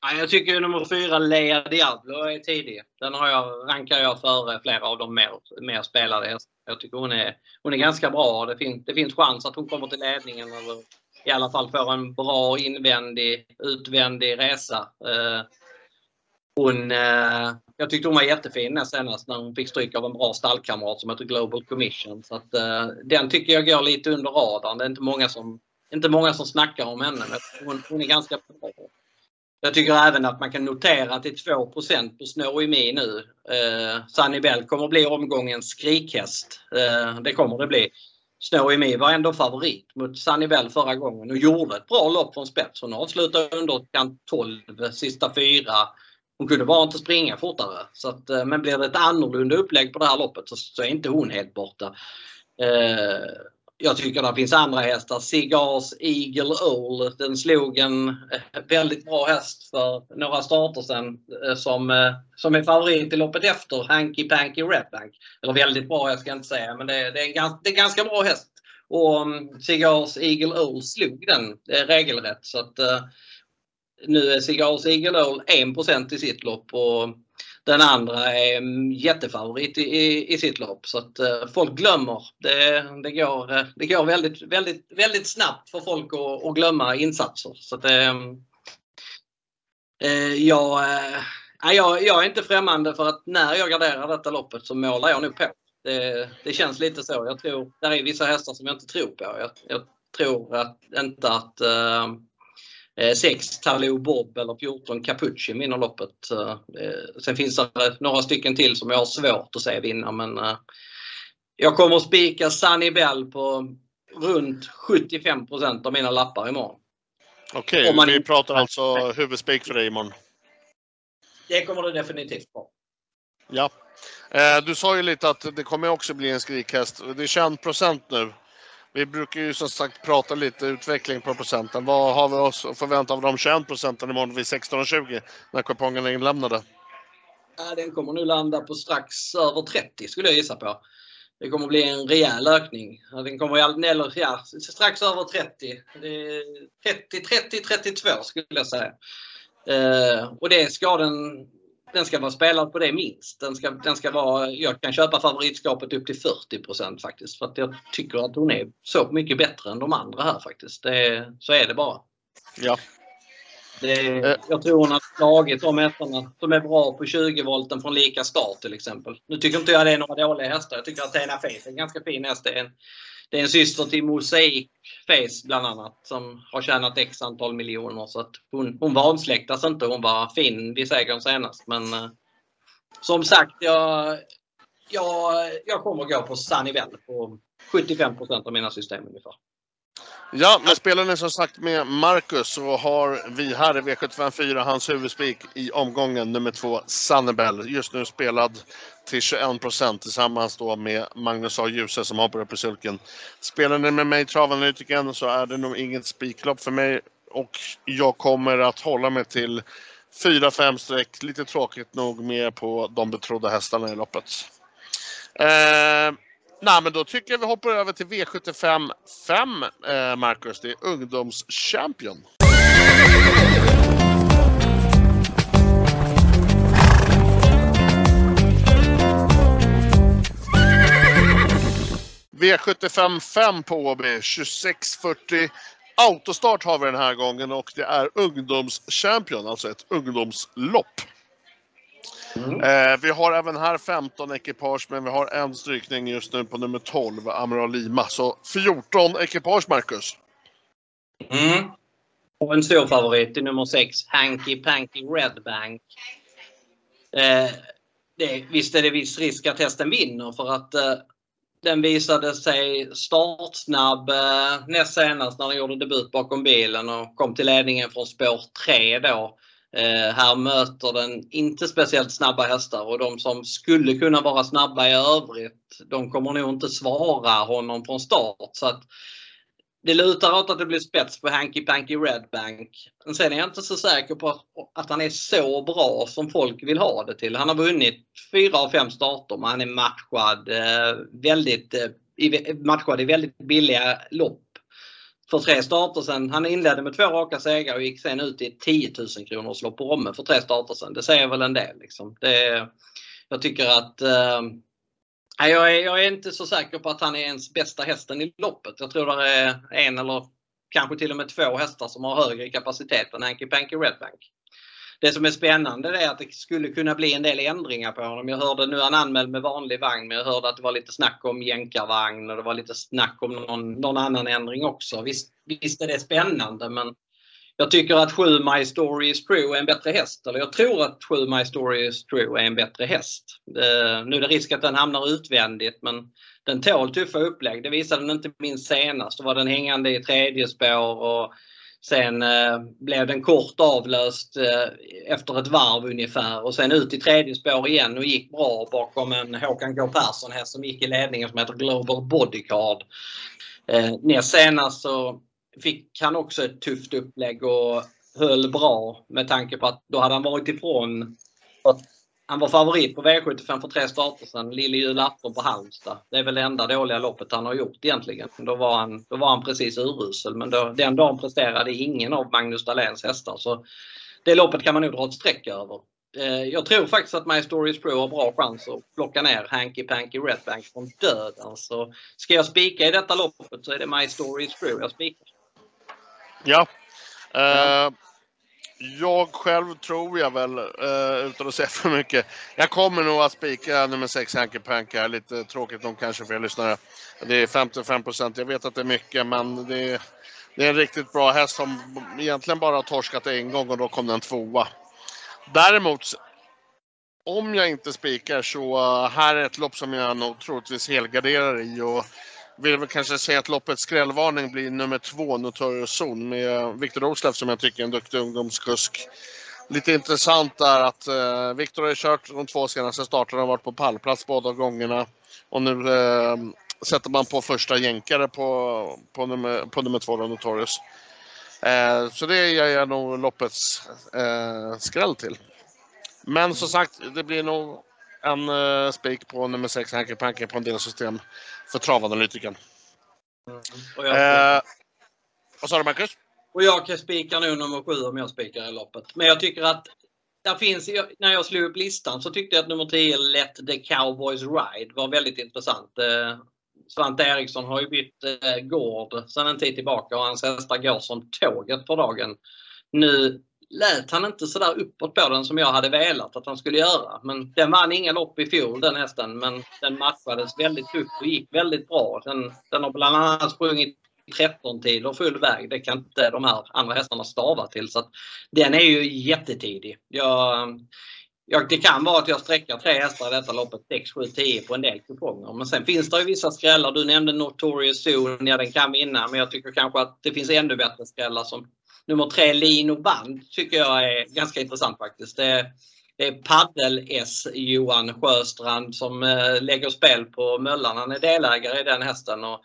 Ja, jag tycker nummer 4, Lea Diablo, är tidig. Den har jag, rankar jag före flera av de mer, mer spelade hästarna. Jag tycker hon är, hon är ganska bra. Det, fin, det finns chans att hon kommer till ledningen eller i alla fall får en bra invändig, utvändig resa. Eh, hon, eh, jag tyckte hon var jättefin näst senast när hon fick stryk av en bra stallkamrat som heter Global Commission. Så att, eh, den tycker jag går lite under radarn. Det är inte många som, inte många som snackar om henne men hon, hon är ganska bra. Jag tycker även att man kan notera att det är 2 på Snowy Me nu. Eh, Sunny Bell kommer att bli omgångens skrikhäst. Eh, det kommer det bli. Snowy Me var ändå favorit mot Sunny Bell förra gången och gjorde ett bra lopp från spets. Hon avslutade underkant 12, sista fyra. Hon kunde bara inte springa fortare. Så att, eh, men blir det ett annorlunda upplägg på det här loppet så, så är inte hon helt borta. Eh, jag tycker det finns andra hästar. Cigars Eagle Owl. Den slog en eh, väldigt bra häst för några starter sedan eh, som, eh, som är favorit i loppet efter. Hanky Panky Redbank. Eller väldigt bra häst ska jag inte säga men det, det, är, en ganska, det är en ganska bra häst. Och mm, Cigars Eagle Owl slog den regelrätt. Så att, nu är Cigars Eagle Owl 1 i sitt lopp. Och den andra är jättefavorit i, i sitt lopp så att eh, folk glömmer. Det, det, går, eh, det går väldigt, väldigt, väldigt snabbt för folk att, att glömma insatser. Så att, eh, eh jag, eh, jag, jag är inte främmande för att när jag garderar detta loppet så målar jag nog på. Det, det känns lite så. Jag tror, där är vissa hästar som jag inte tror på. Jag, jag tror att, inte att 6 eh, Talou Bob eller 14 Capucci vinner loppet. Eh, sen finns det några stycken till som jag har svårt att se vinna men eh, jag kommer att spika Sunny Bell på runt 75% av mina lappar imorgon. Okej, okay, vi pratar alltså huvudspik för dig imorgon? Det kommer det definitivt vara. Ja. Du sa ju lite att det kommer också bli en skrikhäst. Det är 21 nu. Vi brukar ju som sagt prata lite utveckling på procenten. Vad har vi oss att förvänta av de 21 procenten imorgon vid 16.20 när kupongen är inlämnade? Ja, den kommer nu landa på strax över 30 skulle jag gissa på. Det kommer bli en rejäl ökning. Den kommer, eller, ja, strax över 30. 30, 30, 32 skulle jag säga. Eh, och det ska den den ska vara spelad på det minst. Den ska, den ska vara, jag kan köpa favoritskapet upp till 40% faktiskt. För att jag tycker att hon är så mycket bättre än de andra här faktiskt. Det, så är det bara. Ja. Det, eh. jag tror hon har slagit de hästarna som är bra på 20 volten från lika start till exempel. Nu tycker inte jag det är några dåliga hästar. Jag tycker att Tina Face är en ganska fin häst. Det är en, det är en syster till Mosaic Face bland annat som har tjänat x antal miljoner. Så att hon, hon vansläktas inte. Hon var fin vid segern senast. Men eh, som sagt, jag, jag, jag kommer gå på Sunnyville på 75% av mina system ungefär. Ja, men spelar ni som sagt med Marcus så har vi här i V754 hans huvudspik i omgången nummer två, Sannebell. Just nu spelad till 21 procent tillsammans då med Magnus A. Djuse som hoppar upp i sulken. Spelar ni med mig travanalytikern så är det nog inget spiklopp för mig och jag kommer att hålla mig till 4-5 streck, lite tråkigt nog mer på de betrodda hästarna i loppet. Eh, Nej, men då tycker jag vi hoppar över till V75 5, eh, Marcus. Det är ungdomschampion. V75 5 på Åby, 2640. Autostart har vi den här gången och det är ungdomschampion, alltså ett ungdomslopp. Mm. Eh, vi har även här 15 ekipage, men vi har en strykning just nu på nummer 12, Amiral Lima. Så 14 ekipage, Marcus. Mm. Och en stor favorit i nummer 6, Hanky Panky Redbank. Eh, det, visst är det viss risk att hästen vinner för att eh, den visade sig startsnabb eh, näst senast när den gjorde debut bakom bilen och kom till ledningen från spår 3 då. Eh, här möter den inte speciellt snabba hästar och de som skulle kunna vara snabba i övrigt, de kommer nog inte svara honom från start. Så att det lutar åt att det blir spets på Hanky Panky Redbank. Men sen är jag inte så säker på att han är så bra som folk vill ha det till. Han har vunnit fyra av fem starter men han är matchad, eh, väldigt, eh, matchad i väldigt billiga lopp för tre starter sen. Han inledde med två raka segrar och gick sen ut i ett 10 000 kronors lopp på Romme för tre starter sen. Det säger väl en del. Liksom. Det, jag tycker att eh, jag, är, jag är inte så säker på att han är ens bästa hästen i loppet. Jag tror det är en eller kanske till och med två hästar som har högre kapacitet än Anki Panky Redbank. Det som är spännande är att det skulle kunna bli en del ändringar på honom. Jag hörde nu han anmäld med vanlig vagn men jag hörde att det var lite snack om jänkarvagn och det var lite snack om någon, någon annan ändring också. Visst, visst är det spännande men jag tycker att 7 My Story is True är en bättre häst. Eller jag tror att 7 My Story is True är en bättre häst. Eh, nu är det risk att den hamnar utvändigt men den tål tuffa upplägg. Det visade den inte minst senast. Då var den hängande i tredje spår och Sen eh, blev den kort avlöst eh, efter ett varv ungefär. Och sen ut i tredje spår igen och gick bra bakom en Håkan K. Persson häst som gick i ledningen som heter Global Bodycard. Eh, näst senast så fick han också ett tufft upplägg och höll bra med tanke på att då hade han varit ifrån han var favorit på V75 för tre starter sedan, Lille julafton på Halmstad. Det är väl det enda dåliga loppet han har gjort egentligen. Då var han, då var han precis urusel men då, den dagen presterade ingen av Magnus Dahléns hästar. Så det loppet kan man nog dra ett streck över. Eh, jag tror faktiskt att My Stories Pro har bra chans att plocka ner Hanky Panky Redbank från döden. Så ska jag spika i detta loppet så är det My Stories Pro jag spikar. Ja. Uh, jag själv tror jag väl, eh, utan att säga för mycket. Jag kommer nog att spika nummer 6 Hanky Panky. Lite tråkigt nog kanske för er lyssnare. Det är 55 procent. Jag vet att det är mycket, men det är, det är en riktigt bra häst som egentligen bara har torskat en gång och då kom den tvåa. Däremot, om jag inte spikar så eh, här är ett lopp som jag nog troligtvis helgarderar i. Och, vill väl kanske säga att loppets skrällvarning blir nummer två, Notorious Zon, med Viktor Roslev som jag tycker är en duktig ungdomskusk. Lite intressant är att eh, Viktor har kört de två senaste starterna och varit på pallplats båda gångerna. Och nu eh, sätter man på första jänkare på, på, nummer, på nummer två, Notorious. Eh, så det ger jag nog loppets eh, skräll till. Men som sagt, det blir nog en uh, spik på nummer 6, Hanky Panky, på en delsystem för travanalytikern. Mm. Jag... Eh, vad sa du Marcus? Och jag kan spika nu nummer 7 om jag spikar i loppet. Men jag tycker att där finns, när jag slog upp listan så tyckte jag att nummer 10, Let the Cowboys Ride, var väldigt intressant. Eh, Svante Eriksson har ju bytt eh, gård sedan en tid tillbaka och hans hästar går som tåget för dagen. Nu lät han inte sådär uppåt på den som jag hade velat att han skulle göra. Men den vann inga lopp i fjol den hästen men den matchades väldigt tufft och gick väldigt bra. Den, den har bland annat sprungit 13 tider full väg. Det kan inte de här andra hästarna stava till. Så den är ju jättetidig. Jag, jag, det kan vara att jag sträcker tre hästar i detta loppet 6, 7, 10 på en del kuponger. Men sen finns det ju vissa skrällar. Du nämnde Notorious Zone. Ja, den kan vinna. Men jag tycker kanske att det finns ännu bättre skrällar som nummer tre Lino Band tycker jag är ganska intressant faktiskt. Det, det är Paddel-S Johan Sjöstrand som eh, lägger spel på Möllan. Han är delägare i den hästen. Och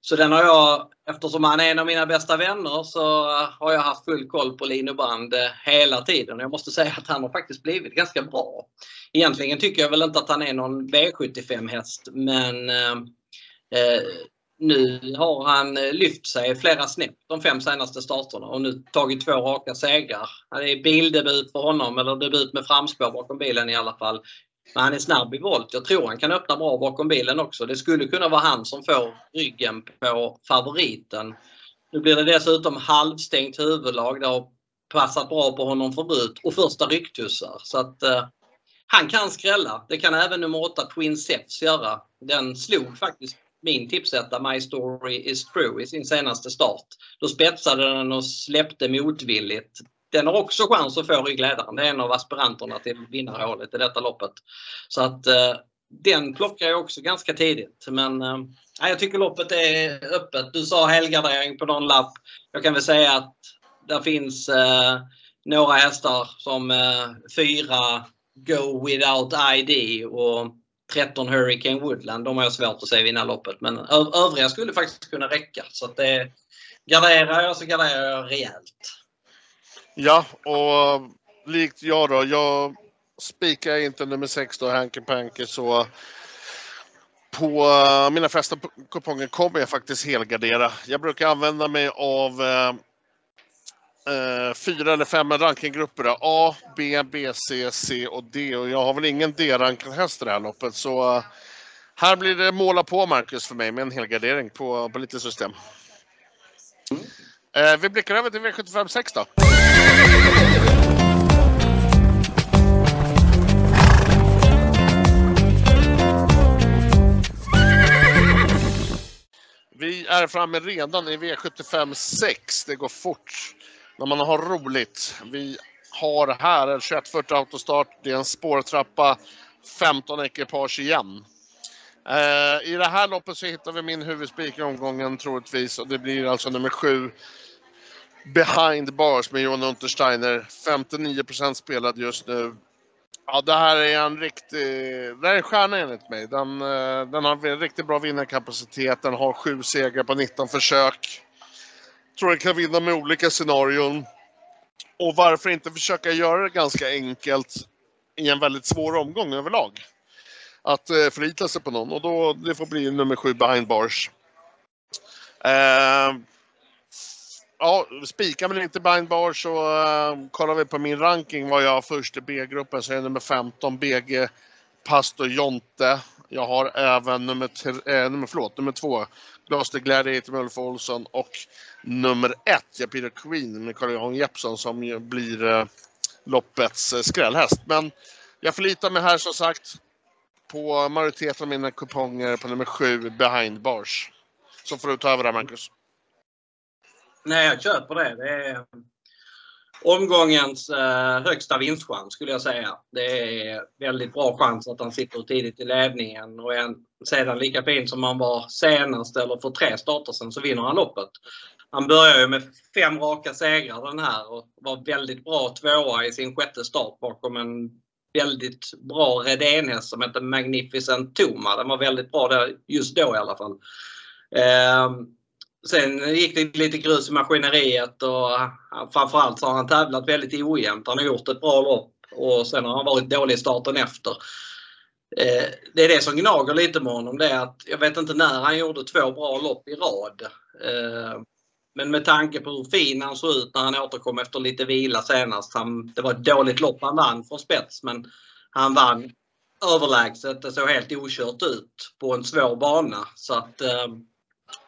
så den har jag, eftersom han är en av mina bästa vänner, så har jag haft full koll på Lino Brand eh, hela tiden. Jag måste säga att han har faktiskt blivit ganska bra. Egentligen tycker jag väl inte att han är någon V75 häst men eh, eh nu har han eh, lyft sig flera snäpp de fem senaste starterna och nu tagit två raka segrar. Det är bildebut för honom, eller debut med framspår bakom bilen i alla fall. Men han är snabb i volt. Jag tror han kan öppna bra bakom bilen också. Det skulle kunna vara han som får ryggen på favoriten. Nu blir det dessutom halvstängt huvudlag. Det har passat bra på honom förut och första rycktussar. Så att eh, han kan skrälla. Det kan även nummer 8 Twin Seps göra. Den slog faktiskt min tipsetta My Story Is True i sin senaste start. Då spetsade den och släppte motvilligt den har också chans att få ryggledaren. Det är en av aspiranterna till vinnarhålet i detta loppet. Så att eh, den plockar jag också ganska tidigt. Men eh, jag tycker loppet är öppet. Du sa helgardering på någon lapp. Jag kan väl säga att det finns eh, några hästar som eh, fyra Go Without ID och 13 Hurricane Woodland. De har jag svårt att se vinna loppet. Men övriga skulle faktiskt kunna räcka. Så att det, garderar jag så garderar jag rejält. Ja, och likt jag då. Jag spikar inte nummer 6 då, Hanky Panky, så på eh, mina flesta kuponger kommer jag faktiskt helgardera. Jag brukar använda mig av eh, eh, fyra eller fem rankinggrupper. då. A, B, B, C, C och D. Och jag har väl ingen D-rankad häst i det här loppet. Så eh, här blir det måla på Marcus för mig med en helgardering på, på lite system. Mm. vi blickar över till V75 6 då. Vi är framme redan i V75 6. Det går fort när man har roligt. Vi har här en 2140 autostart. Det är en spårtrappa, 15 ekipage igen. Eh, I det här loppet så hittar vi min huvudspik i omgången troligtvis och det blir alltså nummer 7 behind bars med Johan Untersteiner. 59% spelad just nu. Ja, det här är en riktig... Det är en stjärna enligt mig. Den, eh, den har en riktigt bra vinnarkapacitet. Den har sju segrar på 19 försök. Tror den kan vinna med olika scenarion. Och varför inte försöka göra det ganska enkelt i en väldigt svår omgång överlag? Att eh, förlita sig på någon och då det får bli nummer sju behind bars. Eh, ja, spikar man inte behind bars så eh, kollar vi på min ranking var jag har först i B-gruppen så är jag nummer 15 BG Pastor Jonte. Jag har även nummer, äh, nummer, förlåt, nummer två Gloucester Gladiator med Ulf Olsson och nummer ett Japiro Queen med Carl-Johan Jeppsson som ju blir eh, loppets eh, skrällhäst. Men jag förlitar mig här som sagt på majoriteten av mina kuponger på nummer sju behind bars. Så får du ta över där Marcus. Nej, jag köper det. Det är omgångens eh, högsta vinstchans skulle jag säga. Det är väldigt bra chans att han sitter tidigt i ledningen och en, sedan lika fin som han var senast eller för tre starter sen så vinner han loppet. Han börjar ju med fem raka segrar den här och var väldigt bra tvåa i sin sjätte start bakom en väldigt bra Redén-häst som heter Magnificent Toma. Den var väldigt bra där just då i alla fall. Eh, Sen gick det lite grus i maskineriet och framförallt så har han tävlat väldigt ojämnt. Han har gjort ett bra lopp och sen har han varit dålig i starten efter. Eh, det är det som gnager lite med honom. Det är att jag vet inte när han gjorde två bra lopp i rad. Eh, men med tanke på hur fin han såg ut när han återkom efter lite vila senast. Han, det var ett dåligt lopp han vann från spets men han vann överlägset. Det såg helt okört ut på en svår bana. Så att eh,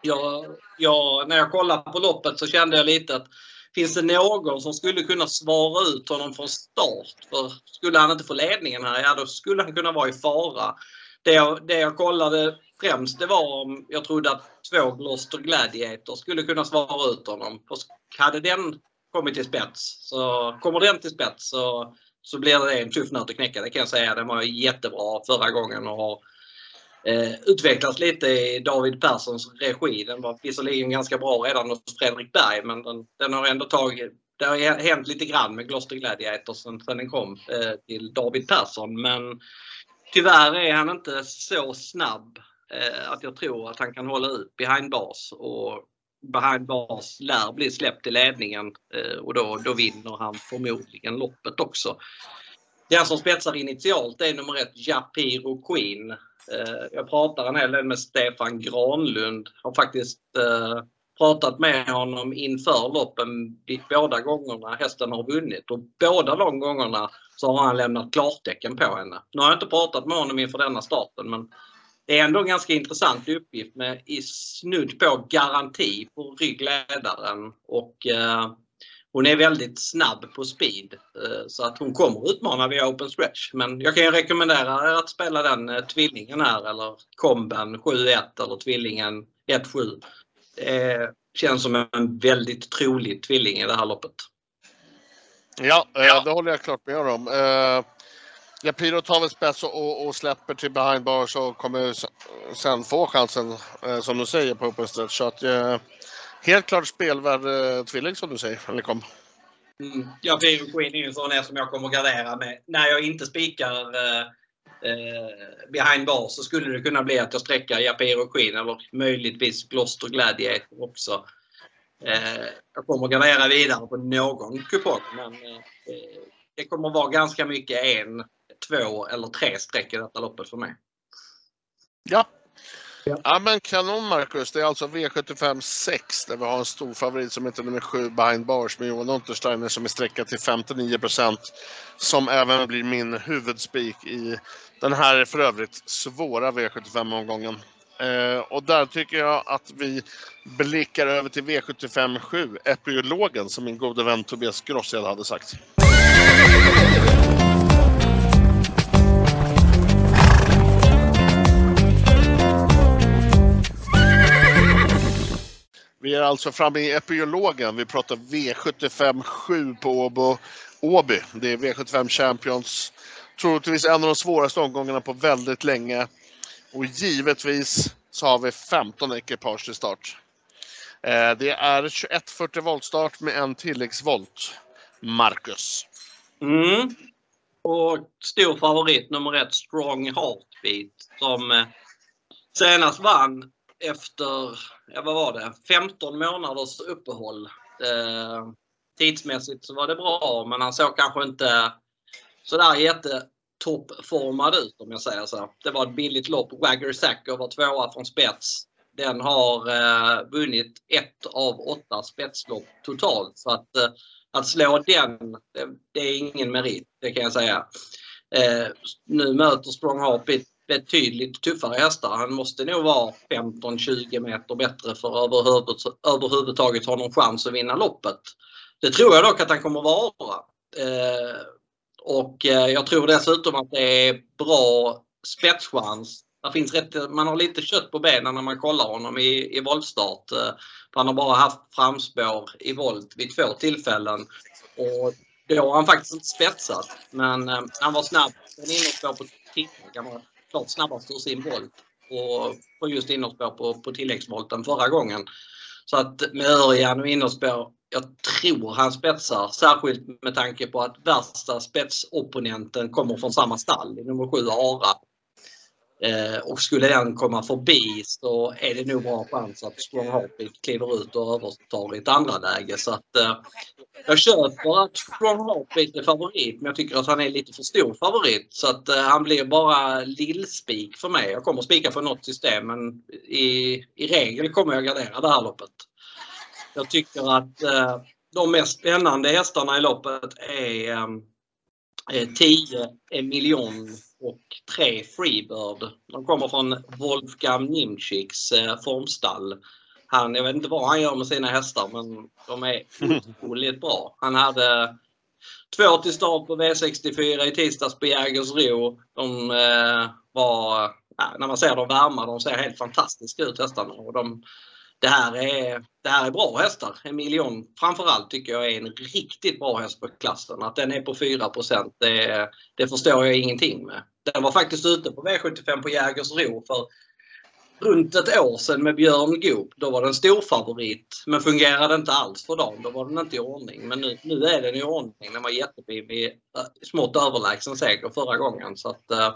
jag, jag, när jag kollade på loppet så kände jag lite att finns det någon som skulle kunna svara ut honom från start? För skulle han inte få ledningen här, ja då skulle han kunna vara i fara. Det jag, det jag kollade främst det var om jag trodde att två Gloucester Gladiator skulle kunna svara ut honom. Och hade den kommit till spets, så kommer den till spets så, så blir det en tuff nöt att knäcka. Det kan jag säga. Den var jättebra förra gången och har eh, utvecklats lite i David Perssons regi. Den var visserligen ganska bra redan hos Fredrik Berg men den, den har ändå tagit det har hänt lite grann med Gloucester Gladiators sen, sen den kom eh, till David Persson men tyvärr är han inte så snabb eh, att jag tror att han kan hålla ut behind bars och behind bars lär bli släppt i ledningen eh, och då, då vinner han förmodligen loppet också. Den som spetsar initialt är nummer ett Japiro Queen. Eh, jag pratar en hel del med Stefan Granlund. Har faktiskt eh, pratat med honom inför loppen båda gångerna hästen har vunnit och båda de gångerna så har han lämnat klartecken på henne. Nu har jag inte pratat med honom inför denna starten men det är ändå en ganska intressant uppgift med i snudd på garanti på ryggledaren och eh, hon är väldigt snabb på speed eh, så att hon kommer utmana via open stretch. Men jag kan ju rekommendera er att spela den eh, tvillingen här eller komben 7-1 eller tvillingen 1-7. Det känns som en väldigt trolig tvilling i det här loppet. Ja, ja. det håller jag klart med om. Ja, Piro tar väl spets och, och, släpper till behind bars och kommer sen få chansen, eh, som du säger, på open stretch. Så att, eh, helt klart spelvärd eh, tvilling som du säger, eller kom. Mm. Ja, Piro Queen är ju en sån som jag kommer att gardera med. När jag inte spikar eh, behind bars så skulle det kunna bli att jag sträcker Japiro Queen eller möjligtvis Gloucester Gladiator också. Eh, jag kommer att gardera vidare på någon kupong men eh, det kommer att vara ganska mycket en två eller tre streck i detta loppet för mig. Ja. Ja. ja men kanon Marcus. Det är alltså V75 6 där vi har en stor favorit som heter nummer 7 Behind Bars med Johan Untersteiner som är sträckad till 59% Som även blir min huvudspik i den här för övrigt svåra V75-omgången. Eh, och där tycker jag att vi blickar över till V75 7, Epiologen, som min gode vän Tobias Grossed hade sagt. Vi är alltså framme i epiologen. Vi pratar V75 7 på Åbo. Åby. Det är V75 Champions. Troligtvis en av de svåraste omgångarna på väldigt länge. Och givetvis så har vi 15 ekipage till start. Eh, det är 2140 voltstart med en tilläggsvolt. Marcus. Mm. Och stor favorit nummer ett, Strong Heartbeat, som eh, senast vann efter, ja vad var det, 15 månaders uppehåll. Eh, tidsmässigt så var det bra men han såg kanske inte sådär jättetoppformad ut om jag säger så. Det var ett billigt lopp. Wagger Sacker var tvåa från spets. Den har eh, vunnit ett av åtta spetslopp totalt. Så att, eh, att slå den, det, det, är ingen merit, det kan jag säga. Eh, nu möter Strong Harp betydligt tuffare hästar. Han måste nog vara 15-20 meter bättre för att överhuvud, överhuvudtaget ha någon chans att vinna loppet. Det tror jag dock att han kommer vara. Eh, och eh, jag tror dessutom att det är bra spetschans. Det finns rätt, man har lite kött på benen när man kollar honom i, i voltstart. Eh, han har bara haft framspår i volt vid två tillfällen. Och då har han faktiskt inte spetsat. Men eh, han var snabb. Den innerspår på 10 klart snabbast ur sin volt och på just innerspår på, på tilläggsvolten förra gången. Så att med Örjan och innerspår, jag tror han spetsar. Särskilt med tanke på att värsta spetsopponenten kommer från samma stall, nummer 7 Ara. Eh, och skulle den komma förbi så är det nog bra chans att Strong Heartbeat kliver ut och övertar i ett andra läge. Så att, eh, jag köper att Strong Heartbeat är favorit men jag tycker att han är lite för stor favorit. Så att eh, han blir bara lillspik för mig. Jag kommer spika för något system men i, i regel kommer jag gardera det här loppet. Jag tycker att eh, de mest spännande hästarna i loppet är 10 eh, eh miljon och 3 Freebird. De kommer från Wolfgang Nimchiks eh, formstall. Han, jag vet inte vad han gör med sina hästar men de är otroligt bra. Han hade två till start på V64 i tisdags på Jägersro. De eh, var, när man ser dem värma, de ser helt fantastiska ut hästarna. Och de, det, här är, det här är bra hästar. En miljon framförallt tycker jag är en riktigt bra häst på klassen. Att den är på 4 det, det förstår jag ingenting med. Den var faktiskt ute på V75 på Jägersro för runt ett år sedan med Björn Goop. Då var den stor favorit men fungerade inte alls för dagen. Då var den inte i ordning. Men nu, nu är den i ordning. Den var jättefin vid eh, smått överlägsen seger förra gången. Så att, uh,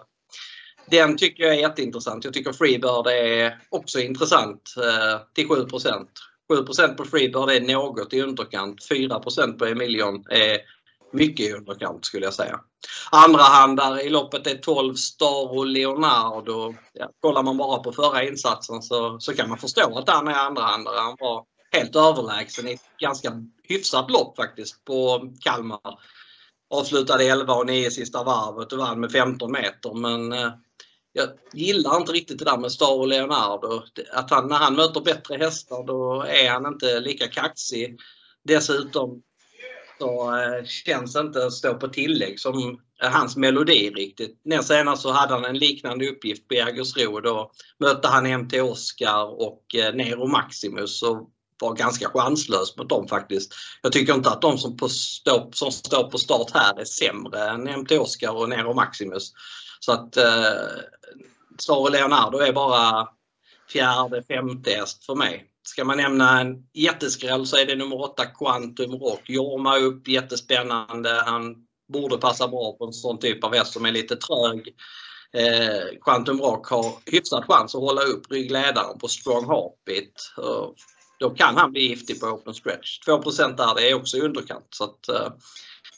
den tycker jag är jätteintressant. Jag tycker Freebird är också intressant uh, till 7% 7% på Freebird är något i underkant. 4% på Emilion är mycket i underkant skulle jag säga. Andra handare i loppet är 12 Star och Leonardo. Ja, kollar man bara på förra insatsen så, så kan man förstå att han är andrahandare. Han var helt överlägsen i ett ganska hyfsat lopp faktiskt på Kalmar. Avslutade 11 och 9 sista varvet och vann med 15 meter men eh, jag gillar inte riktigt det där med Star och Leonardo. Att han, när han möter bättre hästar då är han inte lika kaxig. Dessutom så eh, känns inte att stå på tillägg som eh, hans melodi riktigt. Näst senast så hade han en liknande uppgift på Jägersro. Då mötte han MT Oscar och eh, Nero Maximus och var ganska chanslös mot dem faktiskt. Jag tycker inte att de som, på stå, som står på start här är sämre än MT Oscar och Nero Maximus. Så att eh, Star Leonardo är bara fjärde, femte häst för mig. Ska man nämna en jätteskräll så är det nummer 8 Quantum Rock. Jorma upp, jättespännande. Han borde passa bra på en sån typ av häst som är lite trög. Eh, Quantum Rock har hyfsad chans att hålla upp ryggledaren på Strong Heartbeat. Eh, då kan han bli giftig på open stretch. 2 där, det är också i underkant. Så att, eh,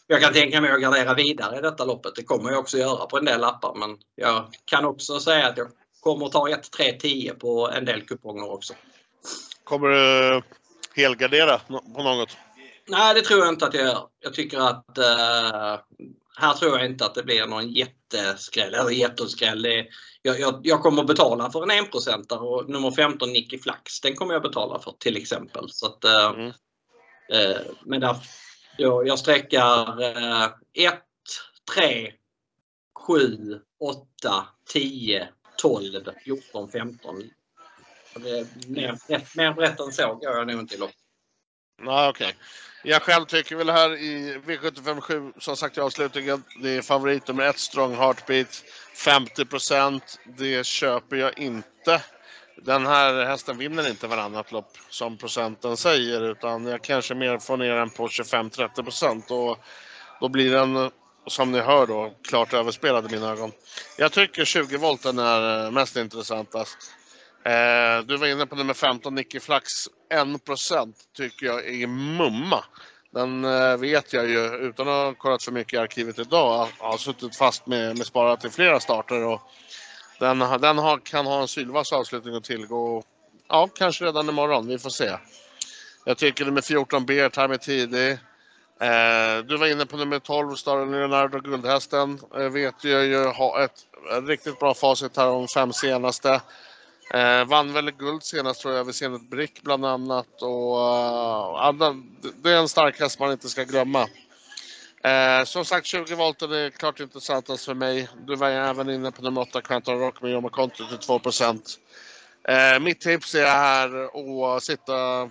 jag kan tänka mig att gardera vidare i detta loppet. Det kommer jag också göra på en del lappar men jag kan också säga att jag kommer att ta 1, 3, 10 på en del kuponger också. Kommer du helgardera på något? Nej, det tror jag inte att jag gör. Jag tycker att uh, här tror jag inte att det blir någon jätteskräll. Eller jätteskräll. Jag, jag, jag kommer att betala för en enprocentare och nummer 15 Nicky Flax, den kommer jag betala för till exempel. Så att, uh, mm. uh, men där, jag, jag sträckar 1, 3, 7, 8, 10, 12, 14, 15. Alltså, mer, mer brett än så går jag nog inte i lopp. Nej, okej. Okay. Jag själv tycker väl här i V757, som sagt i avslutningen, det är favorit nummer ett, Strong Heartbeat. 50 procent, det köper jag inte. Den här hästen vinner inte varannat lopp som procenten säger utan jag kanske mer får ner den på 25-30 procent och då blir den som ni hör då klart överspelad i mina ögon. Jag tycker 20 volten är eh, mest intressantast. Eh, du var inne på nummer 15, Nicky Flax. 1% tycker jag är mumma. Den eh, vet jag ju, utan att ha kollat för mycket i arkivet idag, har suttit fast med, med sparat i flera starter. Och den den har, kan ha en sylvass avslutning att tillgå. Ja, kanske redan imorgon. Vi får se. Jag tycker nummer 14, Beer här är tidig. Eh, du var inne på nummer 12, Star Leonardo Guldhästen. Eh, vet jag ju har ett, riktigt bra facit här de fem senaste. Eh, vann väl guld senast tror jag vid Zenit Brick bland annat. Och, uh, det är en stark häst man inte ska glömma. Eh, som sagt 20 volt är klart intressantast för mig. Du var även inne på nummer 8 Quentin Rock med Joma Conti till 2 eh, Mitt tips är här att sitta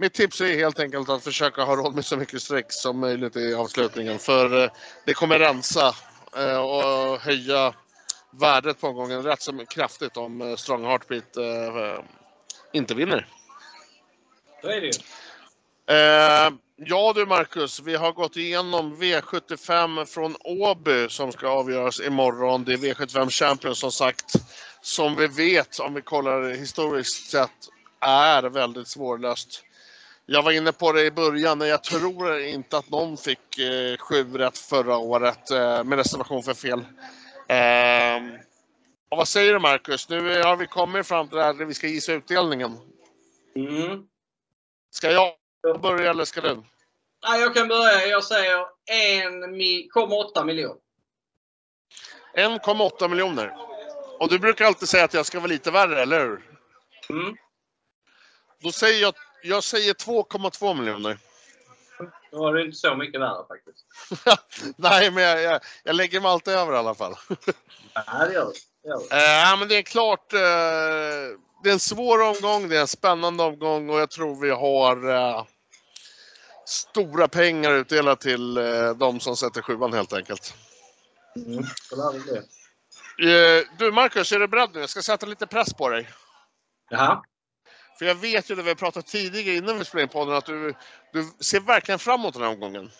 mitt tips är helt enkelt att försöka ha råd med så mycket streck som möjligt i avslutningen. För eh, det kommer rensa eh, och höja värdet på omgången rätt så kraftigt om eh, Strong Heartbeat eh, inte vinner. Så är det ju. Eh, ja du Marcus, vi har gått igenom V75 från Åby som ska avgöras imorgon. Det är V75 Champions som sagt. Som vi vet, om vi kollar historiskt sett, är väldigt svårlöst. Jag var inne på det i början, jag tror inte att någon fick eh, sju rätt förra året eh, med reservation för fel. Eh, och vad säger du Marcus? Nu har vi kommit fram till det här där vi ska gissa utdelningen. Mm. Ska jag börja eller ska du? Nej, jag kan börja. Jag säger 1,8 miljoner. 1,8 miljoner. Och du brukar alltid säga att jag ska vara lite värre, eller hur? Mm. Då säger jag, jag säger 2,2 miljoner. Då var det inte så mycket värre faktiskt. [LAUGHS] Nej, men jag, jag, jag lägger mig alltid över i alla fall. Nej, det gör det. Eh, ja, men det är klart. Eh, det är en svår omgång, det är en spännande omgång och jag tror vi har eh, stora pengar utdelat till eh, de som sätter sjuan helt enkelt. Mm. Det. Eh, du Marcus, är du beredd nu? Jag ska sätta lite press på dig. Jaha. För jag vet ju när vi har pratat tidigare innan vi spelade in podden att du, du ser verkligen fram emot den här omgången.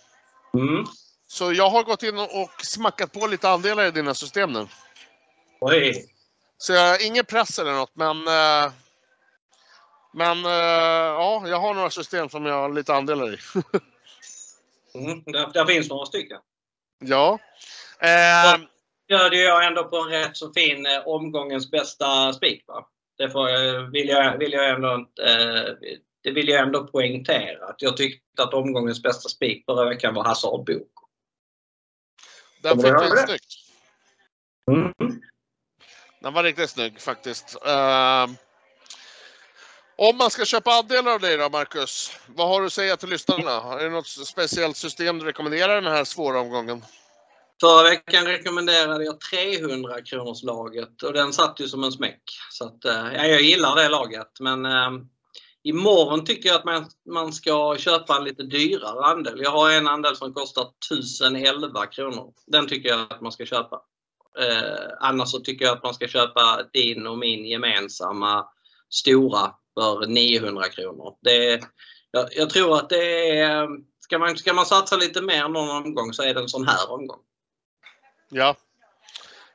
Mm. Så jag har gått in och smackat på lite andelar i dina system nu. Oj. Så jag ingen press eller något, men... Eh, men eh, ja, jag har några system som jag har lite andelar i. [LAUGHS] Mm. Där, där finns några stycken. ja. Eh, Gör det jag ändå på en rätt så fin eh, omgångens bästa spik. Va? Det får, jag- vill, jag, vill jag ändå eh, det vill jag ändå poängtera. Att jag tyckte att omgångens bästa spik förra veckan var Hazard Bok. den fick vi det? snyggt. Mm. Den var riktigt snygg faktiskt. Eh, om man ska köpa andelar av dig då, Marcus. Vad har du att säga till lyssnarna? Är det något speciellt system du rekommenderar den här svåra omgången? Förra veckan rekommenderade jag 300 kronors laget och den satt ju som en smäck. Så att, eh, ja, jag gillar det laget men eh, imorgon tycker jag att man, man ska köpa en lite dyrare andel. Jag har en andel som kostar 1011 kronor. Den tycker jag att man ska köpa. Eh, annars så tycker jag att man ska köpa din och min gemensamma stora för 900 kronor. Det, jag, jag tror att det är, ska man, ska man satsa lite mer någon omgång så är det en sån här omgång. Ja.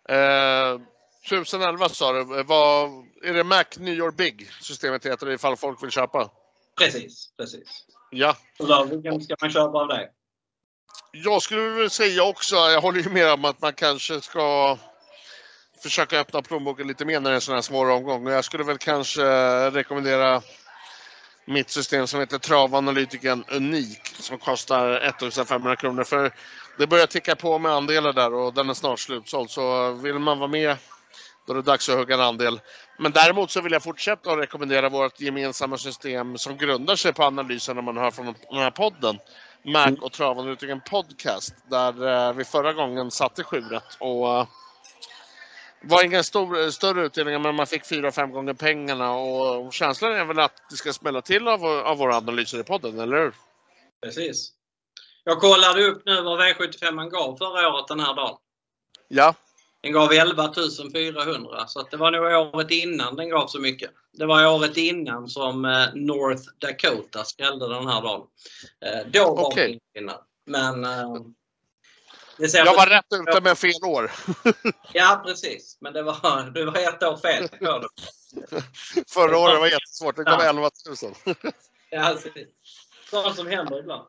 Eh, 1011 sa du. Vad, är det Mac New York Big systemet heter det ifall folk vill köpa? Precis, precis. Ja. Då, vilken ska man köpa av det? Jag skulle väl säga också, jag håller ju med om att man kanske ska försöka öppna plånboken lite mer när det är en sån här svår omgång. Jag skulle väl kanske rekommendera mitt system som heter Travanalytiken Unik som kostar 1500 kronor. För det börjar ticka på med andelar där och den är snart slutsåld. Så vill man vara med då är det dags att hugga en andel. Men däremot så vill jag fortsätta att rekommendera vårt gemensamma system som grundar sig på analysen man hör från den här podden. Mac och Travan Travanalytiken Podcast. Där eh, vi förra gången satte sju och eh, var inga stor, större utdelningar men man fick fyra, fem gånger pengarna och känslan är väl att det ska smälla till av, av våra analyser i podden, eller hur? Precis. Jag kollade upp nu vad V75 man gav förra året den här dagen. Ja, Den gav 11 400 så att det var nog året innan den gav så mycket. Det var året innan som eh, North Dakota skrällde den här dagen. Eh, Då var det ingen vinnare. Men eh, jag var rätt ute med fel år. [LAUGHS] Ja precis. Men det var, du var ett år fel. Förra året var jättesvårt, det gav Ja. 11 000. [LAUGHS] Ja. Sånt som händer ibland.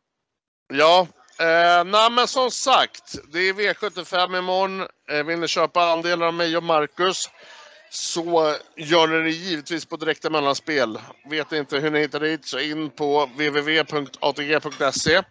Ja, eh, nej, men som sagt, det är V75 imorgon. Eh, vill ni köpa andelar av mig och Marcus så gör ni det givetvis på direkta mellanspel. Vet inte hur ni hittar dit så in på www.atg.se.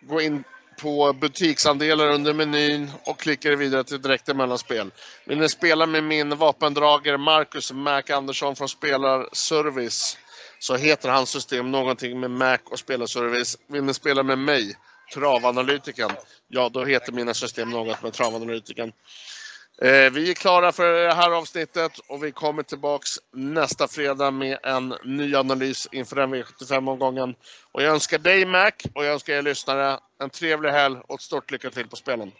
Gå in på butiksandelar under menyn och klicka er vidare till direkta mellanspel. Vill ni spela med min vapendragare Marcus Mac Andersson från Spelarservice så heter hans system någonting med Mac och spelarservice. Vill ni spela med mig, Travanalytiken, ja då heter mina system något med Travanalytiken. Eh, vi är klara för det här avsnittet och vi kommer tillbaks nästa fredag med en ny analys inför den V75-omgången. Och jag önskar dig Mac och jag önskar er lyssnare en trevlig helg och ett stort lycka till på spelen.